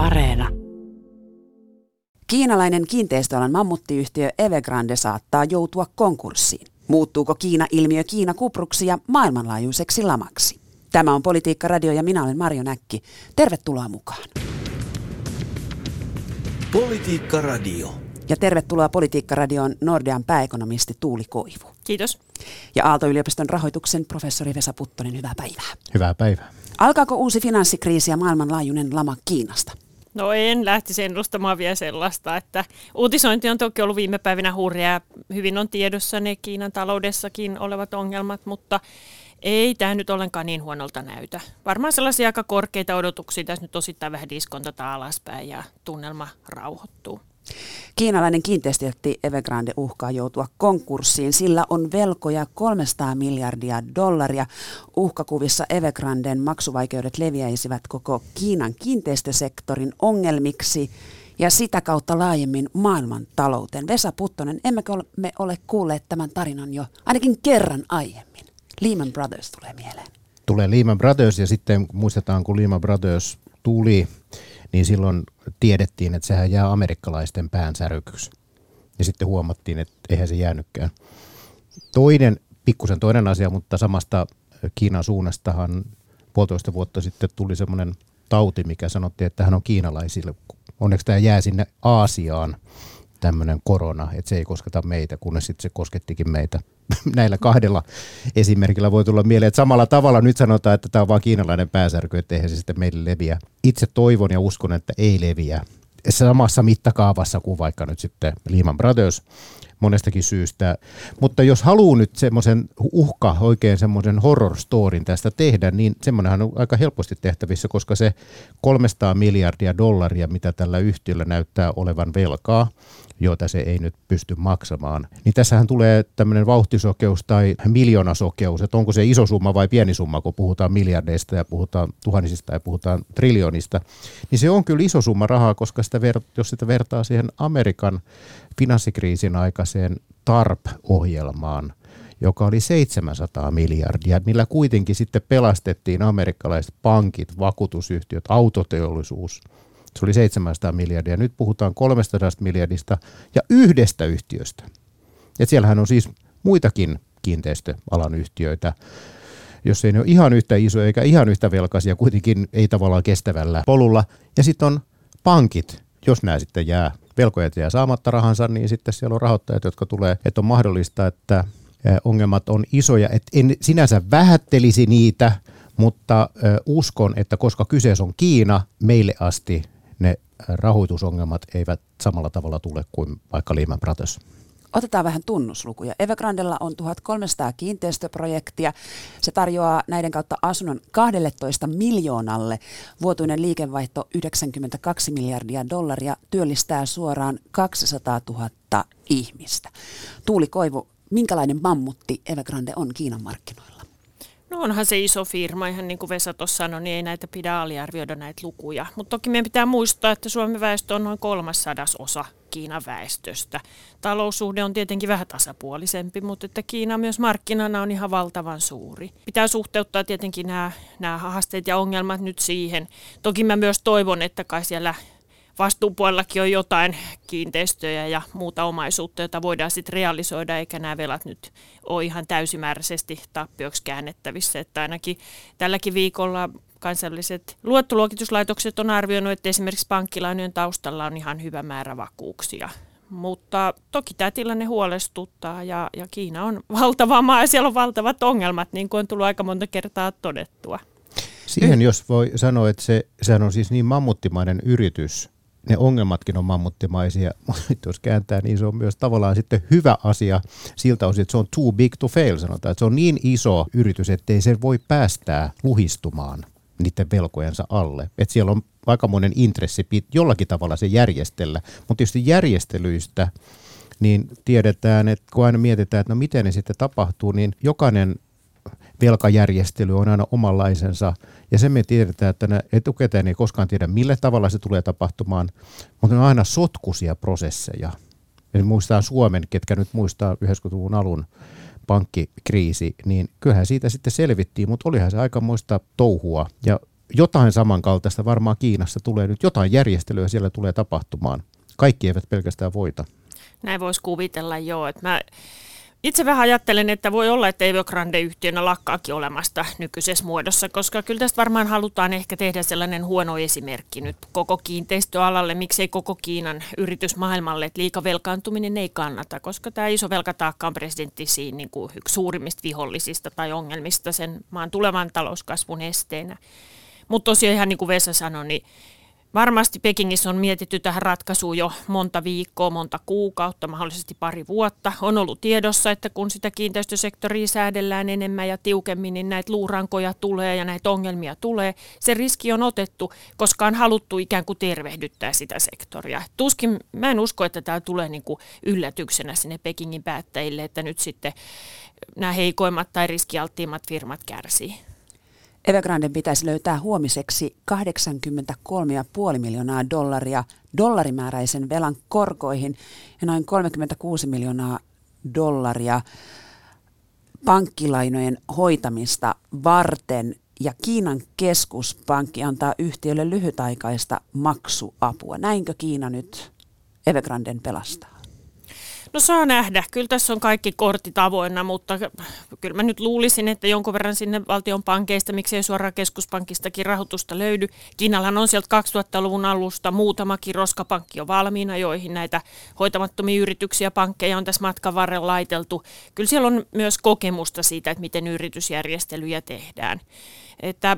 Areena. Kiinalainen kiinteistöalan mammuttiyhtiö Evergrande saattaa joutua konkurssiin. Muuttuuko Kiina-ilmiö Kiina-kupruksi ja maailmanlaajuiseksi lamaksi? Tämä on Politiikka Radio ja minä olen Marjo Näkki. Tervetuloa mukaan. Politiikka Radio. Ja tervetuloa Politiikka Radioon Nordean pääekonomisti Tuuli Koivu. Kiitos. Ja Aalto-yliopiston rahoituksen professori Vesa Puttonen, hyvää päivää. Hyvää päivää. Alkaako uusi finanssikriisi ja maailmanlaajuinen lama Kiinasta? No en lähtisi ennustamaan vielä sellaista, että uutisointi on toki ollut viime päivinä hurjaa. Hyvin on tiedossa ne Kiinan taloudessakin olevat ongelmat, mutta ei tämä nyt ollenkaan niin huonolta näytä. Varmaan sellaisia aika korkeita odotuksia tässä nyt osittain vähän diskontata alaspäin ja tunnelma rauhoittuu. Kiinalainen kiinteistöjätti Evergrande uhkaa joutua konkurssiin. Sillä on velkoja 300 miljardia dollaria. Uhkakuvissa Evergranden maksuvaikeudet leviäisivät koko Kiinan kiinteistösektorin ongelmiksi ja sitä kautta laajemmin maailman talouteen. Vesa Puttonen, emmekö me ole kuulleet tämän tarinan jo ainakin kerran aiemmin? Lehman Brothers tulee mieleen. Tulee Lehman Brothers ja sitten muistetaan, kun Lehman Brothers tuli, niin silloin tiedettiin, että sehän jää amerikkalaisten päänsärkyksi. Ja sitten huomattiin, että eihän se jäänytkään. Toinen, pikkusen toinen asia, mutta samasta Kiinan suunnastahan puolitoista vuotta sitten tuli semmoinen tauti, mikä sanottiin, että hän on kiinalaisille. Onneksi tämä jää sinne Aasiaan tämmöinen korona, että se ei kosketa meitä, kunnes sitten se koskettikin meitä. Näillä kahdella esimerkillä voi tulla mieleen, että samalla tavalla nyt sanotaan, että tämä on vain kiinalainen pääsärky, että eihän se sitten meille leviä. Itse toivon ja uskon, että ei leviä samassa mittakaavassa kuin vaikka nyt sitten Lehman Brothers monestakin syystä. Mutta jos haluaa nyt semmoisen uhka, oikein semmoisen horror storin tästä tehdä, niin semmoinenhan on aika helposti tehtävissä, koska se 300 miljardia dollaria, mitä tällä yhtiöllä näyttää olevan velkaa, joita se ei nyt pysty maksamaan. Niin tässähän tulee tämmöinen vauhtisokeus tai miljoonasokeus, että onko se iso summa vai pieni summa, kun puhutaan miljardeista ja puhutaan tuhansista ja puhutaan triljoonista. Niin se on kyllä iso summa rahaa, koska sitä ver- jos sitä vertaa siihen Amerikan finanssikriisin aikaiseen TARP-ohjelmaan, joka oli 700 miljardia, millä kuitenkin sitten pelastettiin amerikkalaiset pankit, vakuutusyhtiöt, autoteollisuus – se oli 700 miljardia. Nyt puhutaan 300 miljardista ja yhdestä yhtiöstä. Ja siellähän on siis muitakin kiinteistöalan yhtiöitä, jos ei ne ole ihan yhtä isoja eikä ihan yhtä velkaisia, kuitenkin ei tavallaan kestävällä polulla. Ja sitten on pankit, jos nämä sitten jää, velkojat jää saamatta rahansa, niin sitten siellä on rahoittajat, jotka tulee, että on mahdollista, että ongelmat on isoja. Et en sinänsä vähättelisi niitä, mutta uskon, että koska kyseessä on Kiina, meille asti ne rahoitusongelmat eivät samalla tavalla tule kuin vaikka Lehman Brothers. Otetaan vähän tunnuslukuja. Evergrandella on 1300 kiinteistöprojektia. Se tarjoaa näiden kautta asunnon 12 miljoonalle. Vuotuinen liikevaihto 92 miljardia dollaria työllistää suoraan 200 000 ihmistä. Tuuli Koivu, minkälainen mammutti Evergrande on Kiinan markkinoilla? No onhan se iso firma, ihan niin kuin Vesa tuossa sanoi, niin ei näitä pidä aliarvioida näitä lukuja. Mutta toki meidän pitää muistaa, että Suomen väestö on noin kolmassadas osa Kiinan väestöstä. Taloussuhde on tietenkin vähän tasapuolisempi, mutta että Kiina myös markkinana on ihan valtavan suuri. Pitää suhteuttaa tietenkin nämä, nämä haasteet ja ongelmat nyt siihen. Toki mä myös toivon, että kai siellä vastuupuolellakin on jotain kiinteistöjä ja muuta omaisuutta, jota voidaan sitten realisoida, eikä nämä velat nyt ole ihan täysimääräisesti tappioksi käännettävissä. Että ainakin tälläkin viikolla kansalliset luottoluokituslaitokset on arvioinut, että esimerkiksi pankkilainojen taustalla on ihan hyvä määrä vakuuksia. Mutta toki tämä tilanne huolestuttaa ja, ja Kiina on valtava maa ja siellä on valtavat ongelmat, niin kuin on tullut aika monta kertaa todettua. Siihen jos voi sanoa, että se, sehän on siis niin mammuttimainen yritys, ne ongelmatkin on mammuttimaisia, mutta jos kääntää, niin se on myös tavallaan sitten hyvä asia siltä osin, että se on too big to fail, sanotaan. Että se on niin iso yritys, ettei se voi päästää luhistumaan niiden velkojensa alle. Että siellä on aikamoinen intressi jollakin tavalla se järjestellä, mutta tietysti järjestelyistä niin tiedetään, että kun aina mietitään, että no miten ne sitten tapahtuu, niin jokainen velkajärjestely on aina omanlaisensa. Ja se me tiedetään, että ne etukäteen ei koskaan tiedä, millä tavalla se tulee tapahtumaan, mutta ne on aina sotkuisia prosesseja. Ja muistaa Suomen, ketkä nyt muistaa 90-luvun alun pankkikriisi, niin kyllähän siitä sitten selvittiin, mutta olihan se aika muista touhua. Ja jotain samankaltaista varmaan Kiinassa tulee nyt, jotain järjestelyä siellä tulee tapahtumaan. Kaikki eivät pelkästään voita. Näin voisi kuvitella joo. Että mä itse vähän ajattelen, että voi olla, että Evergrande-yhtiönä lakkaakin olemasta nykyisessä muodossa, koska kyllä tästä varmaan halutaan ehkä tehdä sellainen huono esimerkki nyt koko kiinteistöalalle, miksei koko Kiinan yritysmaailmalle, että liikavelkaantuminen ei kannata, koska tämä iso velkataakka on presidentti siinä niin kuin yksi suurimmista vihollisista tai ongelmista sen maan tulevan talouskasvun esteenä. Mutta tosiaan ihan niin kuin Vesa sanoi, niin Varmasti Pekingissä on mietitty tähän ratkaisuun jo monta viikkoa, monta kuukautta, mahdollisesti pari vuotta. On ollut tiedossa, että kun sitä kiinteistösektoria säädellään enemmän ja tiukemmin, niin näitä luurankoja tulee ja näitä ongelmia tulee. Se riski on otettu, koska on haluttu ikään kuin tervehdyttää sitä sektoria. Tuskin, mä en usko, että tämä tulee niin kuin yllätyksenä sinne Pekingin päättäjille, että nyt sitten nämä heikoimmat tai riskialttiimmat firmat kärsii. Evergranden pitäisi löytää huomiseksi 83,5 miljoonaa dollaria dollarimääräisen velan korkoihin ja noin 36 miljoonaa dollaria pankkilainojen hoitamista varten ja Kiinan keskuspankki antaa yhtiölle lyhytaikaista maksuapua. Näinkö Kiina nyt Evergranden pelastaa? No saa nähdä. Kyllä tässä on kaikki kortit avoinna, mutta kyllä mä nyt luulisin, että jonkun verran sinne valtion pankeista, miksei suoraan keskuspankistakin rahoitusta löydy. Kiinallahan on sieltä 2000-luvun alusta muutamakin roskapankki jo valmiina, joihin näitä hoitamattomia yrityksiä pankkeja on tässä matkan varrella laiteltu. Kyllä siellä on myös kokemusta siitä, että miten yritysjärjestelyjä tehdään. Että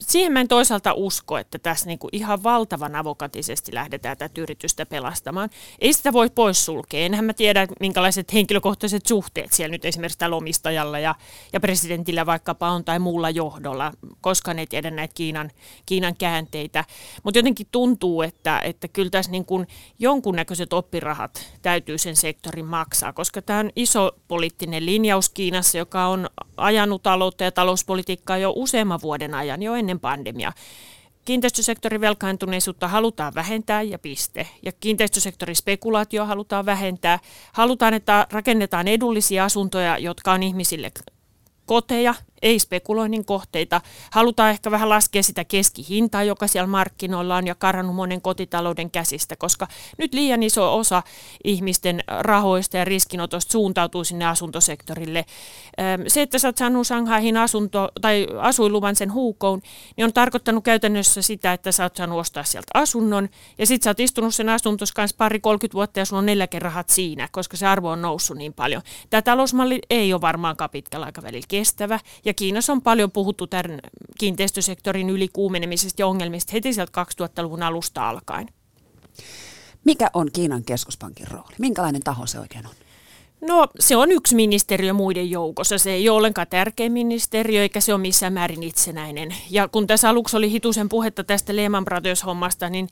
siihen mä en toisaalta usko, että tässä niinku ihan valtavan avokatisesti lähdetään tätä yritystä pelastamaan. Ei sitä voi poissulkea. Enhän mä tiedä, minkälaiset henkilökohtaiset suhteet siellä nyt esimerkiksi tällä omistajalla ja, ja presidentillä vaikkapa on tai muulla johdolla, koska ne tiedä näitä Kiinan, Kiinan käänteitä. Mutta jotenkin tuntuu, että, että kyllä tässä niinku jonkunnäköiset oppirahat täytyy sen sektorin maksaa, koska tämä on iso poliittinen linjaus Kiinassa, joka on ajanut taloutta ja talouspolitiikkaa jo useamman vuoden ajan, jo ennen pandemiaa. Kiinteistösektorin velkaantuneisuutta halutaan vähentää ja piste. Ja kiinteistösektorin spekulaatio halutaan vähentää. Halutaan, että rakennetaan edullisia asuntoja, jotka on ihmisille koteja, ei spekuloinnin kohteita. Halutaan ehkä vähän laskea sitä keskihintaa, joka siellä markkinoilla on ja karannut monen kotitalouden käsistä, koska nyt liian iso osa ihmisten rahoista ja riskinotosta suuntautuu sinne asuntosektorille. Se, että sä oot saanut Shanghaihin asunto, tai asuinluvan sen huukoon, niin on tarkoittanut käytännössä sitä, että sä oot saanut ostaa sieltä asunnon, ja sit sä oot istunut sen asuntos kanssa pari 30 vuotta, ja sulla on neljäkin rahat siinä, koska se arvo on noussut niin paljon. Tämä talousmalli ei ole varmaankaan pitkällä aikavälillä kestävä, ja Kiinassa on paljon puhuttu tämän kiinteistösektorin ylikuumenemisesta ja ongelmista heti sieltä 2000-luvun alusta alkaen. Mikä on Kiinan keskuspankin rooli? Minkälainen taho se oikein on? No se on yksi ministeriö muiden joukossa. Se ei ole ollenkaan tärkeä ministeriö eikä se ole missään määrin itsenäinen. Ja kun tässä aluksi oli hitusen puhetta tästä Lehman Brothers-hommasta, niin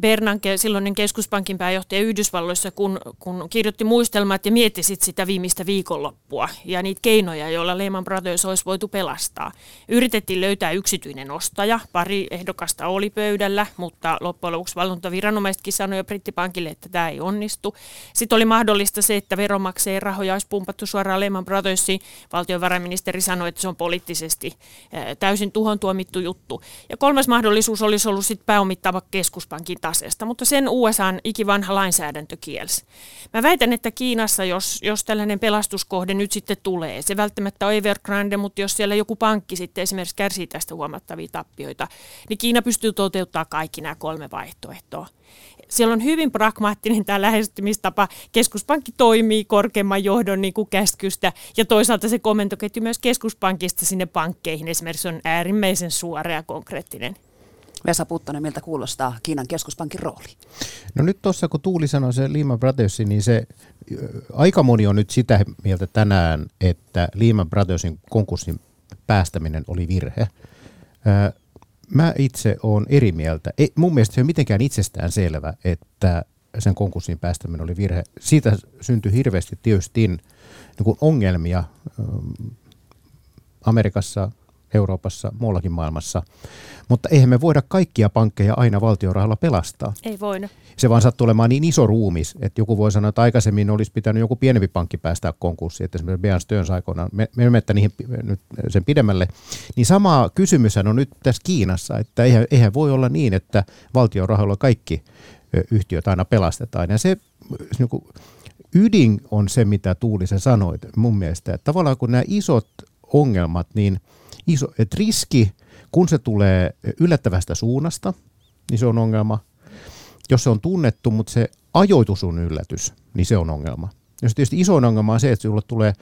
Bernanke, silloinen keskuspankin pääjohtaja Yhdysvalloissa, kun, kun kirjoitti muistelmat ja mietti sit sitä viimeistä viikonloppua ja niitä keinoja, joilla Lehman Brothers olisi voitu pelastaa. Yritettiin löytää yksityinen ostaja. Pari ehdokasta oli pöydällä, mutta loppujen lopuksi valvontaviranomaisetkin sanoi jo brittipankille, että tämä ei onnistu. Sitten oli mahdollista se, että veromaksajat rahoja olisi pumpattu suoraan Lehman Brothersiin. Valtiovarainministeri sanoi, että se on poliittisesti täysin tuhon tuomittu juttu. Ja kolmas mahdollisuus olisi ollut sitten pääomittava keskuspankin taseesta, mutta sen USAn ikivanha lainsäädäntö kielsi. Mä väitän, että Kiinassa, jos, jos tällainen pelastuskohde nyt sitten tulee, se välttämättä on Evergrande, mutta jos siellä joku pankki sitten esimerkiksi kärsii tästä huomattavia tappioita, niin Kiina pystyy toteuttamaan kaikki nämä kolme vaihtoehtoa siellä on hyvin pragmaattinen tämä lähestymistapa. Keskuspankki toimii korkeamman johdon niin kuin käskystä ja toisaalta se komentoketju myös keskuspankista sinne pankkeihin esimerkiksi on äärimmäisen suora ja konkreettinen. Vesa Puttonen, miltä kuulostaa Kiinan keskuspankin rooli? No nyt tuossa kun Tuuli sanoi se Lehman Brothersin, niin se aika moni on nyt sitä mieltä tänään, että Lehman Brothersin konkurssin päästäminen oli virhe. Mä itse olen eri mieltä. Ei, mun mielestä se on mitenkään itsestään selvä, että sen konkurssiin päästäminen oli virhe. Siitä syntyi hirveästi tietysti niin ongelmia Amerikassa, Euroopassa, muuallakin maailmassa. Mutta eihän me voida kaikkia pankkeja aina valtiorahalla pelastaa. Ei voida. Se vaan sattuu olemaan niin iso ruumis, että joku voi sanoa, että aikaisemmin olisi pitänyt joku pienempi pankki päästää konkurssiin, että esimerkiksi Bean Stearns aikoinaan, me, me emme niihin nyt sen pidemmälle. Niin sama kysymys on nyt tässä Kiinassa, että eihän, eihän voi olla niin, että valtiorahalla kaikki yhtiöt aina pelastetaan. Ja se niin kuin, ydin on se, mitä Tuulisen sanoit mun mielestä, että tavallaan kun nämä isot ongelmat, niin iso, että riski, kun se tulee yllättävästä suunnasta, niin se on ongelma. Jos se on tunnettu, mutta se ajoitus on yllätys, niin se on ongelma. Jos tietysti iso ongelma on se, että sinulle tulee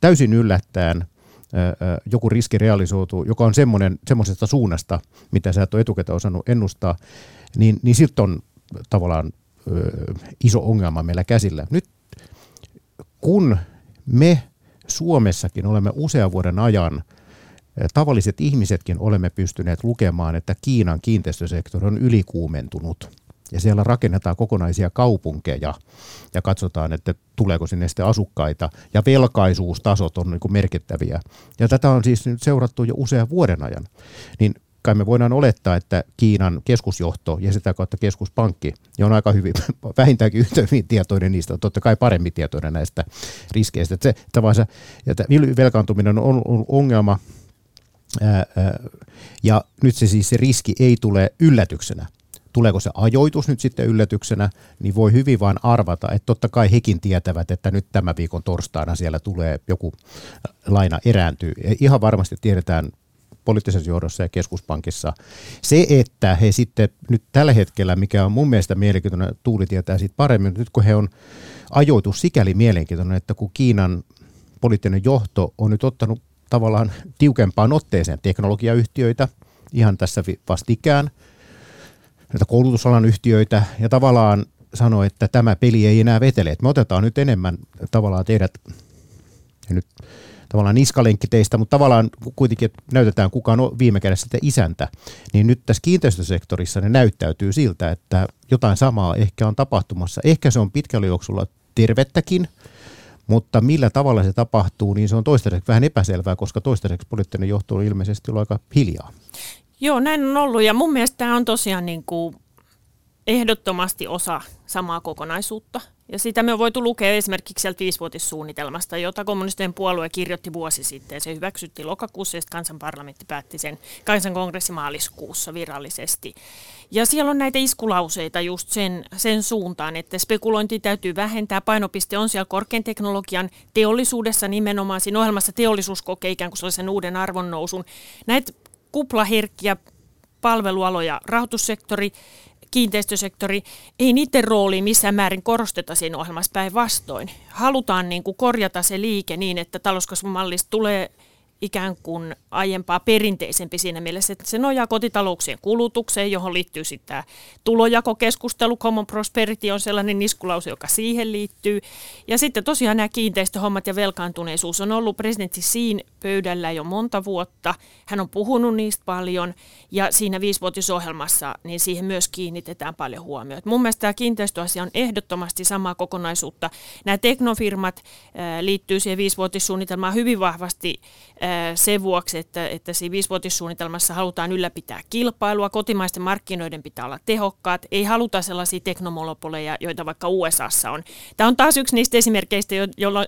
täysin yllättäen joku riski realisoituu, joka on semmoisesta suunnasta, mitä sä et ole etukäteen osannut ennustaa, niin, niin sitten on tavallaan ö, iso ongelma meillä käsillä. Nyt kun me Suomessakin olemme usean vuoden ajan tavalliset ihmisetkin olemme pystyneet lukemaan, että Kiinan kiinteistösektori on ylikuumentunut. Ja siellä rakennetaan kokonaisia kaupunkeja ja katsotaan, että tuleeko sinne sitten asukkaita. Ja velkaisuustasot on niin kuin merkittäviä. Ja tätä on siis nyt seurattu jo usean vuoden ajan. Niin kai me voidaan olettaa, että Kiinan keskusjohto ja sitä kautta keskuspankki on aika hyvin, vähintäänkin yhtä hyvin tietoinen niistä, totta kai paremmin tietoinen näistä riskeistä. Että se, että velkaantuminen on ongelma, ja nyt se siis se riski ei tule yllätyksenä. Tuleeko se ajoitus nyt sitten yllätyksenä, niin voi hyvin vaan arvata, että totta kai hekin tietävät, että nyt tämän viikon torstaina siellä tulee joku laina erääntyy. Ihan varmasti tiedetään poliittisessa johdossa ja keskuspankissa. Se, että he sitten nyt tällä hetkellä, mikä on mun mielestä mielenkiintoinen, Tuuli tietää siitä paremmin, nyt kun he on ajoitus sikäli mielenkiintoinen, että kun Kiinan poliittinen johto on nyt ottanut tavallaan tiukempaan otteeseen teknologiayhtiöitä ihan tässä vastikään, näitä koulutusalan yhtiöitä ja tavallaan sanoi, että tämä peli ei enää vetele. Että me otetaan nyt enemmän tavallaan teidät, ja nyt tavallaan niskalenkki teistä, mutta tavallaan kuitenkin että näytetään kuka on viime kädessä sitten isäntä, niin nyt tässä kiinteistösektorissa ne näyttäytyy siltä, että jotain samaa ehkä on tapahtumassa. Ehkä se on pitkällä juoksulla tervettäkin, mutta millä tavalla se tapahtuu, niin se on toistaiseksi vähän epäselvää, koska toistaiseksi poliittinen johto on ilmeisesti ollut aika hiljaa. Joo, näin on ollut ja mun mielestä tämä on tosiaan niin kuin ehdottomasti osa samaa kokonaisuutta. Ja sitä me on voitu lukea esimerkiksi sieltä viisivuotissuunnitelmasta, jota kommunistien puolue kirjoitti vuosi sitten. Se hyväksyttiin lokakuussa ja kansanparlamentti päätti sen kansankongressi maaliskuussa virallisesti. Ja siellä on näitä iskulauseita just sen, sen suuntaan, että spekulointi täytyy vähentää. Painopiste on siellä korkean teknologian teollisuudessa nimenomaan. Siinä ohjelmassa teollisuus kokee ikään kuin sellaisen uuden arvonnousun. Näitä kuplaherkkiä palvelualoja, rahoitussektori, kiinteistösektori, ei niiden rooli missään määrin korosteta siinä ohjelmassa päinvastoin. Halutaan niin kuin korjata se liike niin, että talouskasvumallista tulee ikään kuin aiempaa perinteisempi siinä mielessä, että se nojaa kotitalouksien kulutukseen, johon liittyy sitten tämä tulojakokeskustelu, common prosperity on sellainen niskulause, joka siihen liittyy. Ja sitten tosiaan nämä kiinteistöhommat ja velkaantuneisuus on ollut presidentti Siin pöydällä jo monta vuotta. Hän on puhunut niistä paljon ja siinä viisivuotisohjelmassa niin siihen myös kiinnitetään paljon huomiota. Mun mielestä tämä kiinteistöasia on ehdottomasti samaa kokonaisuutta. Nämä teknofirmat liittyy siihen viisivuotissuunnitelmaan hyvin vahvasti sen vuoksi, että, että siinä viisivuotissuunnitelmassa halutaan ylläpitää kilpailua, kotimaisten markkinoiden pitää olla tehokkaat, ei haluta sellaisia teknomonopoleja, joita vaikka USAssa on. Tämä on taas yksi niistä esimerkkeistä,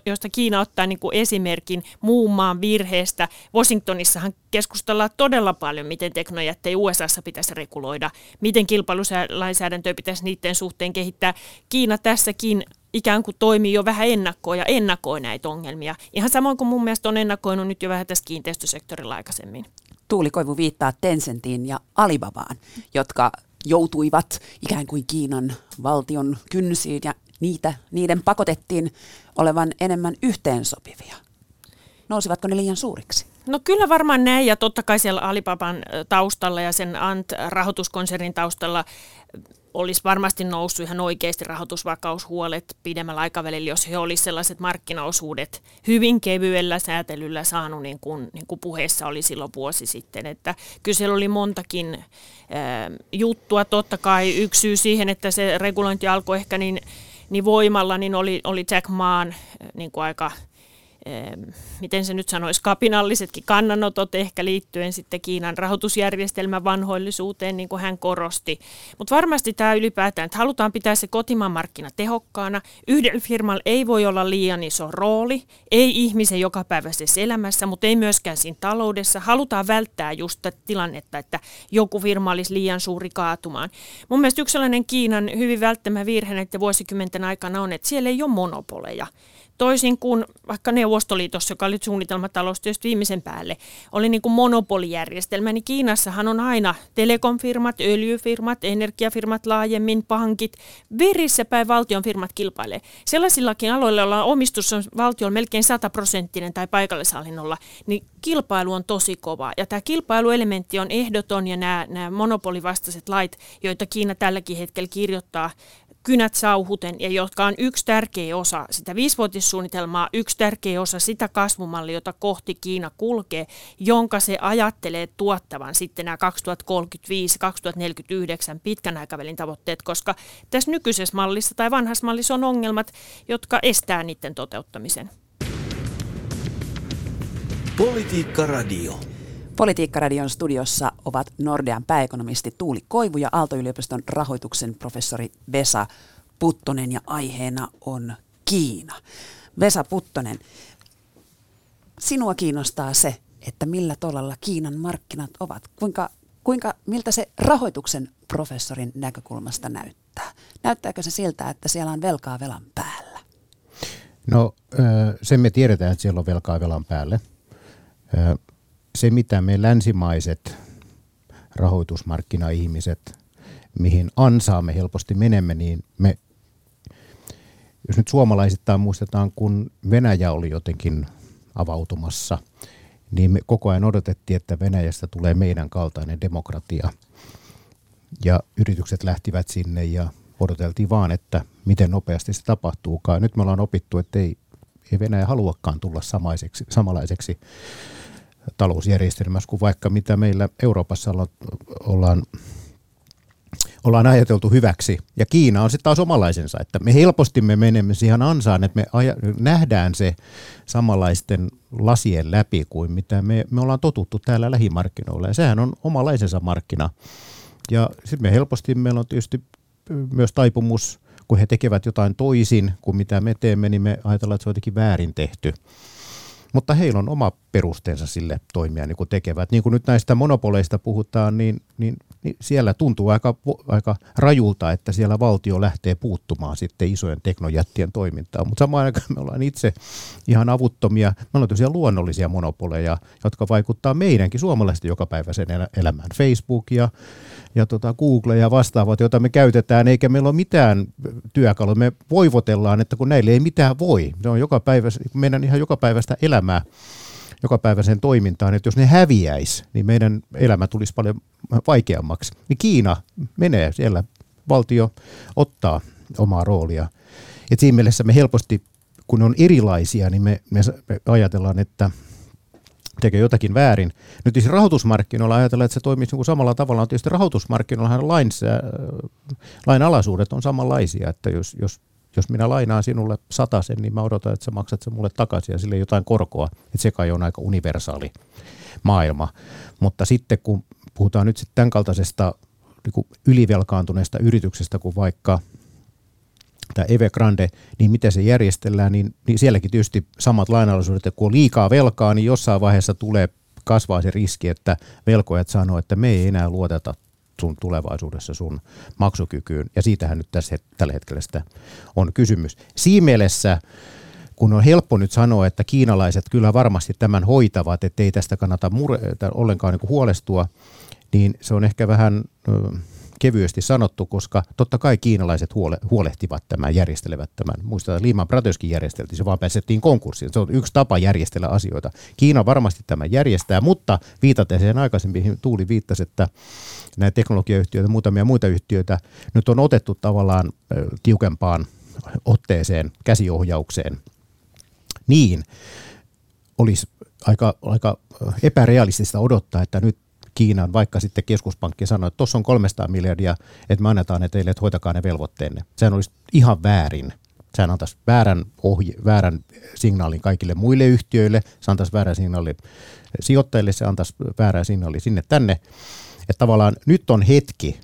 joista Kiina ottaa niin kuin esimerkin muun maan virheestä. Washingtonissahan keskustellaan todella paljon, miten teknojättejä USAssa pitäisi reguloida, miten kilpailulainsäädäntöä pitäisi niiden suhteen kehittää. Kiina tässäkin ikään kuin toimii jo vähän ennakkoon ja ennakoi näitä ongelmia. Ihan samoin kuin mun mielestä on ennakoinut nyt jo vähän tässä kiinteistösektorilla aikaisemmin. Tuuli Koivu viittaa Tencentiin ja Alibabaan, jotka joutuivat ikään kuin Kiinan valtion kynsiin ja niitä, niiden pakotettiin olevan enemmän yhteensopivia. Nousivatko ne liian suuriksi? No kyllä varmaan näin ja totta kai siellä Alibaban taustalla ja sen Ant-rahoituskonsernin taustalla olisi varmasti noussut ihan oikeasti rahoitusvakaushuolet pidemmällä aikavälillä, jos he olisivat sellaiset markkinaosuudet hyvin kevyellä säätelyllä saanut, niin kuin, niin kuin puheessa oli silloin vuosi sitten. Että kyllä oli montakin äh, juttua. Totta kai yksi syy siihen, että se regulointi alkoi ehkä niin, niin voimalla, niin oli, oli Jack Maan niin kuin aika miten se nyt sanoisi, kapinallisetkin kannanotot ehkä liittyen sitten Kiinan rahoitusjärjestelmän vanhoillisuuteen, niin kuin hän korosti. Mutta varmasti tämä ylipäätään, että halutaan pitää se kotimaan markkina tehokkaana. Yhdellä firmalla ei voi olla liian iso rooli, ei ihmisen jokapäiväisessä elämässä, mutta ei myöskään siinä taloudessa. Halutaan välttää just tätä tilannetta, että joku firma olisi liian suuri kaatumaan. Mun mielestä yksi sellainen Kiinan hyvin välttämä virhe näiden vuosikymmenten aikana on, että siellä ei ole monopoleja. Toisin kuin vaikka Neuvostoliitossa, joka oli suunnitelmataloustyöstä viimeisen päälle, oli niin kuin monopolijärjestelmä, niin Kiinassahan on aina telekomfirmat, öljyfirmat, energiafirmat laajemmin, pankit, verissä päin valtion firmat kilpailee. Sellaisillakin aloilla, joilla omistus on valtion melkein 100 prosenttinen tai paikallishallinnolla, niin kilpailu on tosi kova. Ja tämä kilpailuelementti on ehdoton ja nämä, nämä monopolivastaiset lait, joita Kiina tälläkin hetkellä kirjoittaa kynät sauhuten ja jotka on yksi tärkeä osa sitä viisivuotissuunnitelmaa, yksi tärkeä osa sitä kasvumallia, jota kohti Kiina kulkee, jonka se ajattelee tuottavan sitten nämä 2035-2049 pitkän aikavälin tavoitteet, koska tässä nykyisessä mallissa tai vanhassa mallissa on ongelmat, jotka estää niiden toteuttamisen. Politiikka Radio. Politiikkaradion studiossa ovat Nordean pääekonomisti Tuuli Koivu ja Aalto-yliopiston rahoituksen professori Vesa Puttonen ja aiheena on Kiina. Vesa Puttonen, sinua kiinnostaa se, että millä tolalla Kiinan markkinat ovat. Kuinka, kuinka, miltä se rahoituksen professorin näkökulmasta näyttää? Näyttääkö se siltä, että siellä on velkaa velan päällä? No sen me tiedetään, että siellä on velkaa velan päälle se, mitä me länsimaiset rahoitusmarkkina-ihmiset, mihin ansaamme helposti menemme, niin me, jos nyt suomalaisittain muistetaan, kun Venäjä oli jotenkin avautumassa, niin me koko ajan odotettiin, että Venäjästä tulee meidän kaltainen demokratia. Ja yritykset lähtivät sinne ja odoteltiin vaan, että miten nopeasti se tapahtuukaan. Nyt me ollaan opittu, että ei, ei Venäjä haluakaan tulla samaiseksi, samanlaiseksi talousjärjestelmässä kuin vaikka mitä meillä Euroopassa ollaan, ollaan ajateltu hyväksi. Ja Kiina on sitten taas omalaisensa, että me helposti me menemme siihen ansaan, että me aja, nähdään se samanlaisten lasien läpi kuin mitä me, me ollaan totuttu täällä lähimarkkinoilla. Ja sehän on omalaisensa markkina. Ja sitten me helposti, meillä on tietysti myös taipumus, kun he tekevät jotain toisin kuin mitä me teemme, niin me ajatellaan, että se on jotenkin väärin tehty. Mutta heillä on oma perusteensa sille toimia niin kuin tekevät. Niin kuin nyt näistä monopoleista puhutaan, niin, niin, niin siellä tuntuu aika, aika rajulta, että siellä valtio lähtee puuttumaan sitten isojen teknojättien toimintaan. Mutta samaan aikaan me ollaan itse ihan avuttomia. Me ollaan tosiaan luonnollisia monopoleja, jotka vaikuttaa meidänkin suomalaisten jokapäiväisen elämään. Facebook ja ja tota Google ja vastaavat, joita me käytetään, eikä meillä ole mitään työkalua. Me voivotellaan, että kun näille ei mitään voi. Se on joka päivä, meidän ihan joka päivästä elämää jokapäiväiseen toimintaan, että jos ne häviäisi, niin meidän elämä tulisi paljon vaikeammaksi. Niin Kiina menee siellä, valtio ottaa omaa roolia. Et siinä mielessä me helposti, kun on erilaisia, niin me, me ajatellaan, että tekee jotakin väärin. Nyt siis rahoitusmarkkinoilla ajatellaan, että se toimisi niin samalla tavalla. Tietysti rahoitusmarkkinoillahan lain, lain alaisuudet on samanlaisia, että jos, jos, jos minä lainaan sinulle sen, niin mä odotan, että sä maksat sen mulle takaisin ja sille jotain korkoa. Että se kai on aika universaali maailma. Mutta sitten kun puhutaan nyt sitten tämän kaltaisesta niin ylivelkaantuneesta yrityksestä kuin vaikka tämä Evergrande, niin miten se järjestellään, niin, niin sielläkin tietysti samat lainalaisuudet, että kun on liikaa velkaa, niin jossain vaiheessa tulee kasvaa se riski, että velkojat sanoo, että me ei enää luoteta sun tulevaisuudessa sun maksukykyyn. Ja siitähän nyt tässä, tällä hetkellä sitä on kysymys. Siinä mielessä, kun on helppo nyt sanoa, että kiinalaiset kyllä varmasti tämän hoitavat, että ei tästä kannata mure- ollenkaan niin huolestua, niin se on ehkä vähän kevyesti sanottu, koska totta kai kiinalaiset huole, huolehtivat tämän, järjestelevät tämän. Muistetaan, Lehman Brotherskin järjesteltiin, se vaan pääsettiin konkurssiin. Se on yksi tapa järjestellä asioita. Kiina varmasti tämän järjestää, mutta viitaten siihen aikaisemmin, Tuuli viittasi, että näitä teknologiayhtiöitä, muutamia muita yhtiöitä nyt on otettu tavallaan tiukempaan otteeseen, käsiohjaukseen. Niin olisi aika, aika epärealistista odottaa, että nyt Kiinan, vaikka sitten keskuspankki sanoi, että tuossa on 300 miljardia, että me annetaan ne teille, että hoitakaa ne velvoitteenne. Sehän olisi ihan väärin Sehän antaisi väärän, ohje, väärän signaalin kaikille muille yhtiöille, se antaisi väärän signaalin sijoittajille, se antaisi väärän signaalin sinne tänne. Että tavallaan nyt on hetki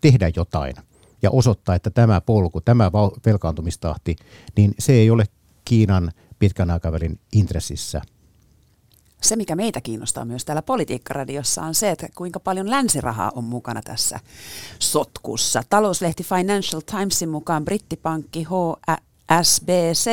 tehdä jotain ja osoittaa, että tämä polku, tämä velkaantumistahti, niin se ei ole Kiinan pitkän aikavälin intressissä – se, mikä meitä kiinnostaa myös täällä Politiikkaradiossa, on se, että kuinka paljon länsirahaa on mukana tässä sotkussa. Talouslehti Financial Timesin mukaan brittipankki HSBC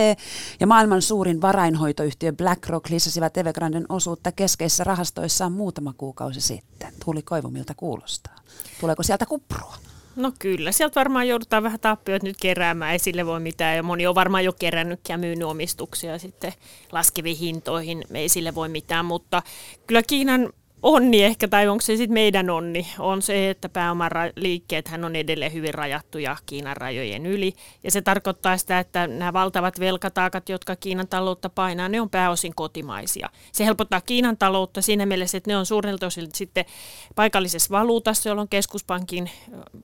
ja maailman suurin varainhoitoyhtiö BlackRock lisäsivät Evergranden osuutta keskeisissä rahastoissaan muutama kuukausi sitten. Tuuli Koivumilta kuulostaa. Tuleeko sieltä kuprua? No kyllä, sieltä varmaan joudutaan vähän tappioita nyt keräämään, ei sille voi mitään. Ja moni on varmaan jo kerännyt ja myynyt omistuksia sitten laskeviin hintoihin, ei sille voi mitään. Mutta kyllä Kiinan onni ehkä, tai onko se sitten meidän onni, on se, että pääomaliikkeet hän on edelleen hyvin rajattuja Kiinan rajojen yli. Ja se tarkoittaa sitä, että nämä valtavat velkataakat, jotka Kiinan taloutta painaa, ne on pääosin kotimaisia. Se helpottaa Kiinan taloutta siinä mielessä, että ne on suurelta osin sitten paikallisessa valuutassa, jolloin keskuspankin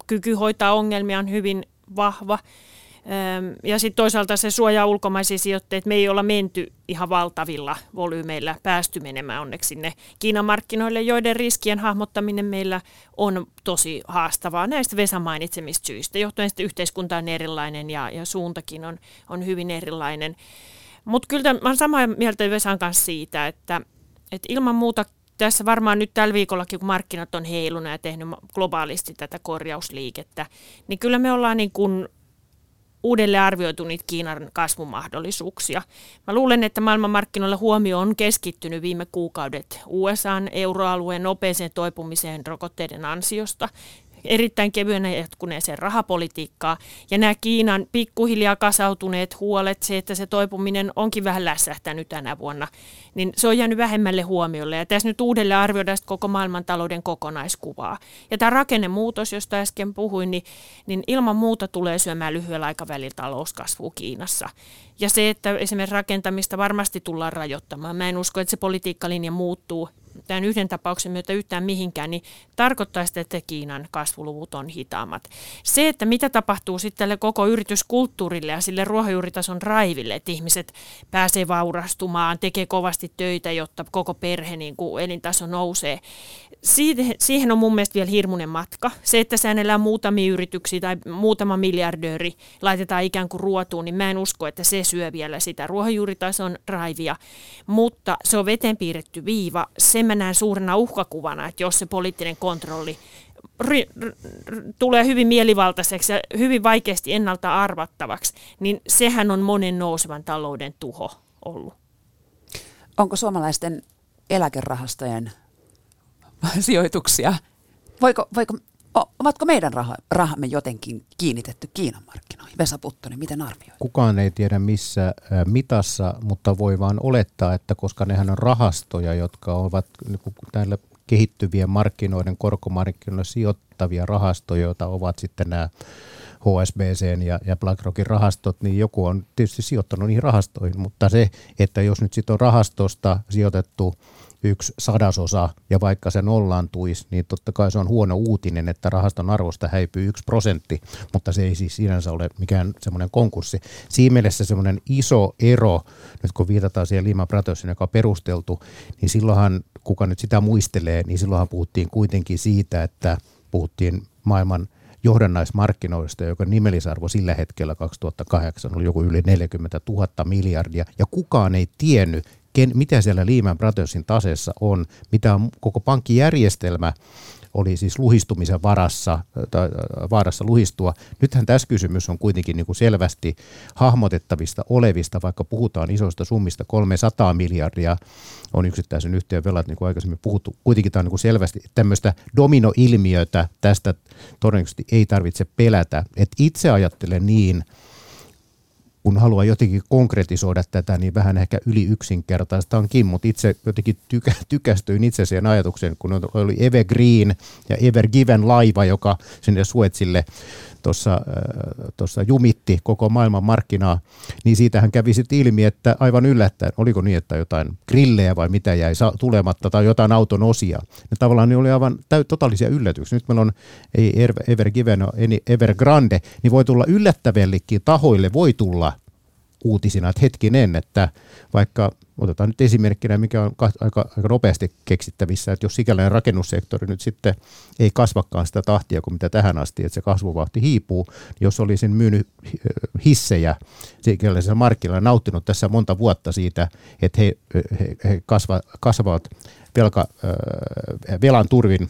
kyky hoitaa ongelmia on hyvin vahva. Ja sitten toisaalta se suojaa ulkomaisia sijoitteita. Me ei olla menty ihan valtavilla volyymeillä päästy menemään onneksi sinne Kiinan markkinoille, joiden riskien hahmottaminen meillä on tosi haastavaa näistä Vesan mainitsemista syistä, johtuen sitten yhteiskunta on erilainen ja, ja suuntakin on, on hyvin erilainen. Mutta kyllä mä olen samaa mieltä Vesan kanssa siitä, että, että ilman muuta tässä varmaan nyt tällä viikollakin, kun markkinat on heilunut ja tehnyt globaalisti tätä korjausliikettä, niin kyllä me ollaan niin kuin uudelleen arvioitu niitä Kiinan kasvumahdollisuuksia. Mä luulen, että maailmanmarkkinoilla huomio on keskittynyt viime kuukaudet USAn euroalueen nopeeseen toipumiseen rokotteiden ansiosta erittäin kevyenä jatkuneeseen rahapolitiikkaa. Ja nämä Kiinan pikkuhiljaa kasautuneet huolet, se, että se toipuminen onkin vähän lässähtänyt tänä vuonna, niin se on jäänyt vähemmälle huomiolle. Ja tässä nyt uudelleen arvioidaan koko maailmantalouden kokonaiskuvaa. Ja tämä rakennemuutos, josta äsken puhuin, niin, niin ilman muuta tulee syömään lyhyellä aikavälillä talouskasvua Kiinassa. Ja se, että esimerkiksi rakentamista varmasti tullaan rajoittamaan. Mä en usko, että se politiikkalinja muuttuu tämän yhden tapauksen myötä yhtään mihinkään, niin tarkoittaa sitä, että Kiinan kasvuluvut on hitaammat. Se, että mitä tapahtuu sitten tälle koko yrityskulttuurille ja sille ruohonjuuritason raiville, että ihmiset pääsee vaurastumaan, tekee kovasti töitä, jotta koko perhe niin kuin elintaso nousee. Siihen on mun mielestä vielä hirmuinen matka. Se, että säännellään muutamia yrityksiä tai muutama miljardööri laitetaan ikään kuin ruotuun, niin mä en usko, että se syö vielä sitä ruohonjuuritason raivia. Mutta se on veteen piirretty viiva. Se mä näen suurena uhkakuvana, että jos se poliittinen kontrolli ri- r- tulee hyvin mielivaltaiseksi ja hyvin vaikeasti ennalta arvattavaksi, niin sehän on monen nousevan talouden tuho ollut. Onko suomalaisten eläkerahastojen sijoituksia, voiko, voiko, ovatko meidän raha, rahamme jotenkin kiinnitetty Kiinan markkinoihin? Vesa Puttonen, miten arvioit? Kukaan ei tiedä missä mitassa, mutta voi vaan olettaa, että koska nehän on rahastoja, jotka ovat näillä kehittyvien markkinoiden, korkomarkkinoille sijoittavia rahastoja, joita ovat sitten nämä HSBC ja, ja BlackRockin rahastot, niin joku on tietysti sijoittanut niihin rahastoihin, mutta se, että jos nyt sitten on rahastosta sijoitettu yksi sadasosa ja vaikka se nollantuisi, niin totta kai se on huono uutinen, että rahaston arvosta häipyy yksi prosentti, mutta se ei siis sinänsä ole mikään semmoinen konkurssi. Siinä mielessä semmoinen iso ero, nyt kun viitataan siihen Lehman Brothersin, joka on perusteltu, niin silloinhan, kuka nyt sitä muistelee, niin silloinhan puhuttiin kuitenkin siitä, että puhuttiin maailman johdannaismarkkinoista, joka nimellisarvo sillä hetkellä 2008 oli joku yli 40 000 miljardia, ja kukaan ei tiennyt, ken, mitä siellä Lehman Brothersin taseessa on, mitä on koko pankkijärjestelmä oli siis luhistumisen varassa, tai vaarassa luhistua. Nythän tässä kysymys on kuitenkin niin kuin selvästi hahmotettavista olevista, vaikka puhutaan isoista summista, 300 miljardia on yksittäisen yhtiön velat, niin kuin aikaisemmin puhuttu. Kuitenkin tämä on niin kuin selvästi tämmöistä dominoilmiötä tästä todennäköisesti ei tarvitse pelätä. Et itse ajattelen niin, kun haluaa jotenkin konkretisoida tätä, niin vähän ehkä yli yksinkertaistaankin, mutta itse jotenkin tykä, tykästyin itse siihen ajatukseen, kun oli Evergreen ja Evergiven laiva, joka sinne Suetsille tuossa äh, jumitti koko maailman markkinaa, niin siitähän kävi sitten ilmi, että aivan yllättäen, oliko niin, että jotain grillejä vai mitä jäi tulematta tai jotain auton osia. Ne tavallaan ne oli aivan täy- totaalisia yllätyksiä. Nyt meillä on ei Evergiven, Evergrande, niin voi tulla yllättävällekin tahoille, voi tulla uutisina, että hetkinen, että vaikka otetaan nyt esimerkkinä, mikä on aika, aika nopeasti keksittävissä, että jos sikäläinen rakennussektori nyt sitten ei kasvakaan sitä tahtia kuin mitä tähän asti, että se kasvuvauhti hiipuu, niin jos olisin myynyt hissejä sikäläisellä markkinoilla nauttinut tässä monta vuotta siitä, että he, he, he kasva, kasvavat velka, velan turvin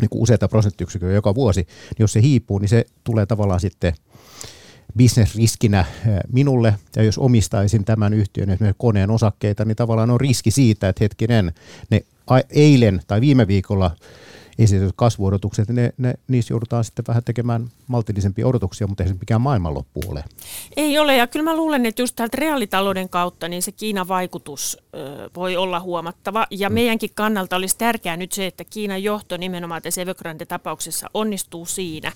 niin kuin useita prosenttiyksikköjä joka vuosi, niin jos se hiipuu, niin se tulee tavallaan sitten – bisnesriskinä eh, minulle, ja jos omistaisin tämän yhtiön esimerkiksi koneen osakkeita, niin tavallaan on riski siitä, että hetkinen, ne eilen tai viime viikolla esitetyt kasvuodotukset, ne, ne, niissä joudutaan sitten vähän tekemään maltillisempia odotuksia, mutta ei se mikään maailmanloppu ole. Ei ole, ja kyllä mä luulen, että just täältä reaalitalouden kautta niin se Kiinan vaikutus ö, voi olla huomattava, ja mm. meidänkin kannalta olisi tärkeää nyt se, että Kiinan johto nimenomaan tässä Evergrande-tapauksessa onnistuu siinä,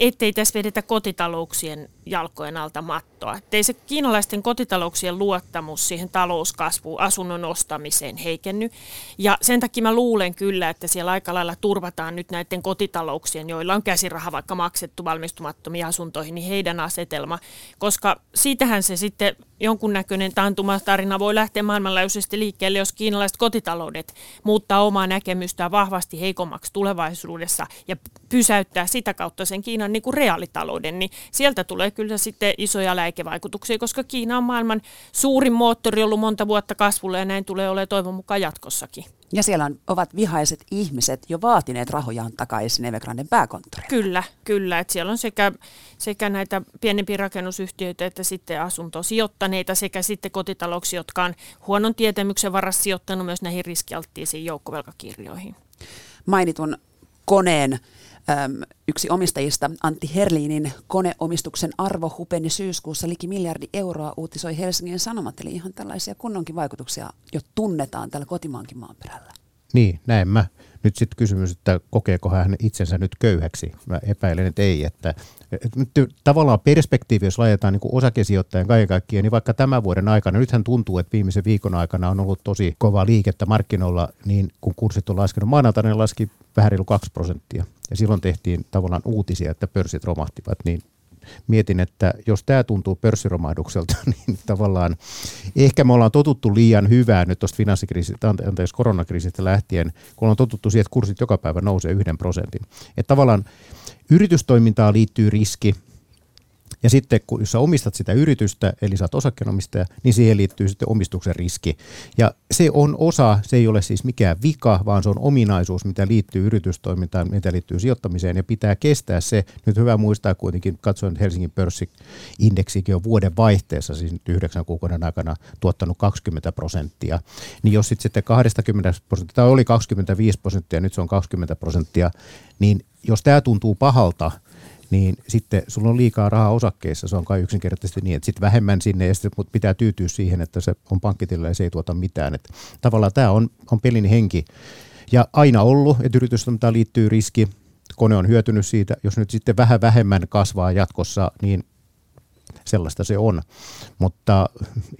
ettei tässä vedetä kotitalouksien jalkojen alta mattoa. Ettei se kiinalaisten kotitalouksien luottamus siihen talouskasvuun, asunnon ostamiseen heikenny. Ja sen takia mä luulen kyllä, että siellä aika lailla turvataan nyt näiden kotitalouksien, joilla on käsiraha vaikka maksettu valmistumattomia asuntoihin, niin heidän asetelma. Koska siitähän se sitten jonkunnäköinen taantumatarina voi lähteä maailmanlaajuisesti liikkeelle, jos kiinalaiset kotitaloudet muuttaa omaa näkemystään vahvasti heikommaksi tulevaisuudessa ja pysäyttää sitä kautta sen Kiinan niin kuin reaalitalouden, niin sieltä tulee kyllä sitten isoja läikevaikutuksia, koska Kiina on maailman suurin moottori ollut monta vuotta kasvulle ja näin tulee olemaan toivon mukaan jatkossakin. Ja siellä on, ovat vihaiset ihmiset jo vaatineet rahojaan takaisin Evergranden pääkonttorille. Kyllä, kyllä. Että siellä on sekä, sekä näitä pienempiä rakennusyhtiöitä että sitten asuntosijoittaneita sekä sitten kotitalouksia, jotka on huonon tietämyksen varassa sijoittanut myös näihin riskialttiisiin joukkovelkakirjoihin. Mainitun koneen Yksi omistajista, Antti Herliinin koneomistuksen arvo hupeni syyskuussa liki miljardi euroa, uutisoi Helsingin Sanomat, eli ihan tällaisia kunnonkin vaikutuksia jo tunnetaan tällä kotimaankin maanperällä. Niin, näin mä. Nyt sitten kysymys, että kokeeko hän itsensä nyt köyhäksi. Mä epäilen, että ei. Että, että nyt tavallaan perspektiivi, jos laitetaan niin osakesijoittajan kaiken kaikkiaan, niin vaikka tämän vuoden aikana, nythän tuntuu, että viimeisen viikon aikana on ollut tosi kova liikettä markkinoilla, niin kun kurssit on laskenut maanantaina, ne laski vähän reilu 2 prosenttia. Ja silloin tehtiin tavallaan uutisia, että pörssit romahtivat, niin mietin, että jos tämä tuntuu pörssiromahdukselta, niin tavallaan ehkä me ollaan totuttu liian hyvää nyt tuosta finanssikriisistä, anteeksi koronakriisistä lähtien, kun ollaan totuttu siihen, että kurssit joka päivä nousee yhden prosentin. Että tavallaan yritystoimintaan liittyy riski, ja sitten kun jos sä omistat sitä yritystä, eli sä oot osakkeenomistaja, niin siihen liittyy sitten omistuksen riski. Ja se on osa, se ei ole siis mikään vika, vaan se on ominaisuus, mitä liittyy yritystoimintaan, mitä liittyy sijoittamiseen, ja pitää kestää se. Nyt hyvä muistaa kuitenkin, katsoin, että Helsingin pörssi-indeksikin on vuoden vaihteessa, siis nyt yhdeksän kuukauden aikana tuottanut 20 prosenttia. Niin jos sitten, sitten 20 prosenttia, tai oli 25 prosenttia, nyt se on 20 prosenttia, niin jos tämä tuntuu pahalta, niin sitten sulla on liikaa rahaa osakkeissa, se on kai yksinkertaisesti niin, että sitten vähemmän sinne ja sitten pitää tyytyä siihen, että se on pankkitillä ja se ei tuota mitään. Että tavallaan tämä on, on pelin henki. Ja aina ollut, että yritystoimintaan liittyy riski, kone on hyötynyt siitä, jos nyt sitten vähän vähemmän kasvaa jatkossa, niin sellaista se on. Mutta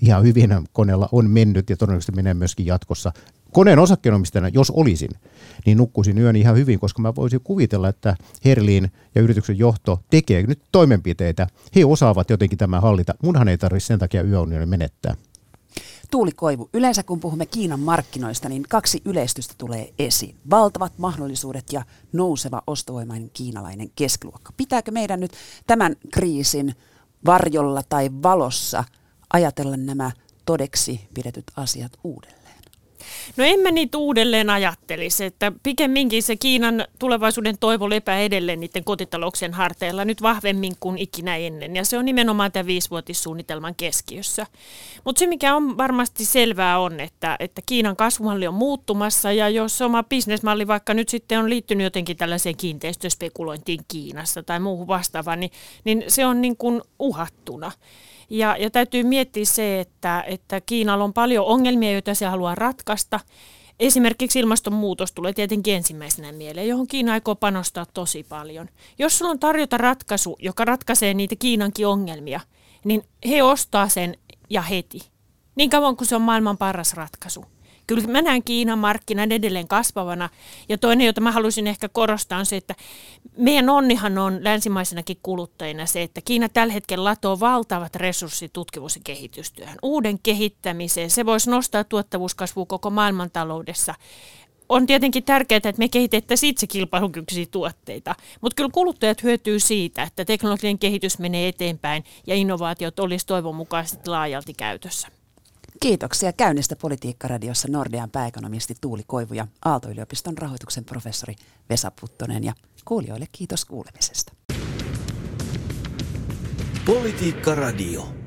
ihan hyvin koneella on mennyt ja todennäköisesti menee myöskin jatkossa koneen osakkeenomistajana, jos olisin, niin nukkuisin yön ihan hyvin, koska mä voisin kuvitella, että Herliin ja yrityksen johto tekee nyt toimenpiteitä. He osaavat jotenkin tämän hallita. Munhan ei tarvitse sen takia yöunioni menettää. Tuuli Koivu, yleensä kun puhumme Kiinan markkinoista, niin kaksi yleistystä tulee esiin. Valtavat mahdollisuudet ja nouseva ostovoimainen kiinalainen keskiluokka. Pitääkö meidän nyt tämän kriisin varjolla tai valossa ajatella nämä todeksi pidetyt asiat uudelleen? No en mä niitä uudelleen ajattelisi, että pikemminkin se Kiinan tulevaisuuden toivo lepää edelleen niiden kotitalouksien harteilla nyt vahvemmin kuin ikinä ennen. Ja se on nimenomaan tämä viisivuotissuunnitelman keskiössä. Mutta se mikä on varmasti selvää on, että, että Kiinan kasvumalli on muuttumassa ja jos oma bisnesmalli vaikka nyt sitten on liittynyt jotenkin tällaiseen kiinteistöspekulointiin Kiinassa tai muuhun vastaavaan, niin, niin se on niin kuin uhattuna. Ja, ja täytyy miettiä se, että, että Kiinalla on paljon ongelmia, joita se haluaa ratkaista. Esimerkiksi ilmastonmuutos tulee tietenkin ensimmäisenä mieleen, johon Kiina aikoo panostaa tosi paljon. Jos sulla on tarjota ratkaisu, joka ratkaisee niitä Kiinankin ongelmia, niin he ostaa sen ja heti. Niin kauan kuin se on maailman paras ratkaisu kyllä mä näen Kiinan markkinan edelleen kasvavana. Ja toinen, jota mä haluaisin ehkä korostaa, on se, että meidän onnihan on länsimaisenakin kuluttajina se, että Kiina tällä hetkellä latoo valtavat resurssit tutkimus- ja kehitystyöhön. Uuden kehittämiseen. Se voisi nostaa tuottavuuskasvua koko maailmantaloudessa on tietenkin tärkeää, että me kehitettäisiin itse kilpailukykyisiä tuotteita, mutta kyllä kuluttajat hyötyy siitä, että teknologinen kehitys menee eteenpäin ja innovaatiot olisi toivon mukaisesti laajalti käytössä. Kiitoksia käynnistä Politiikkaradiossa Nordean pääekonomisti Tuuli Koivu ja Aalto-yliopiston rahoituksen professori Vesa Puttonen ja kuulijoille kiitos kuulemisesta. Politiikka Radio.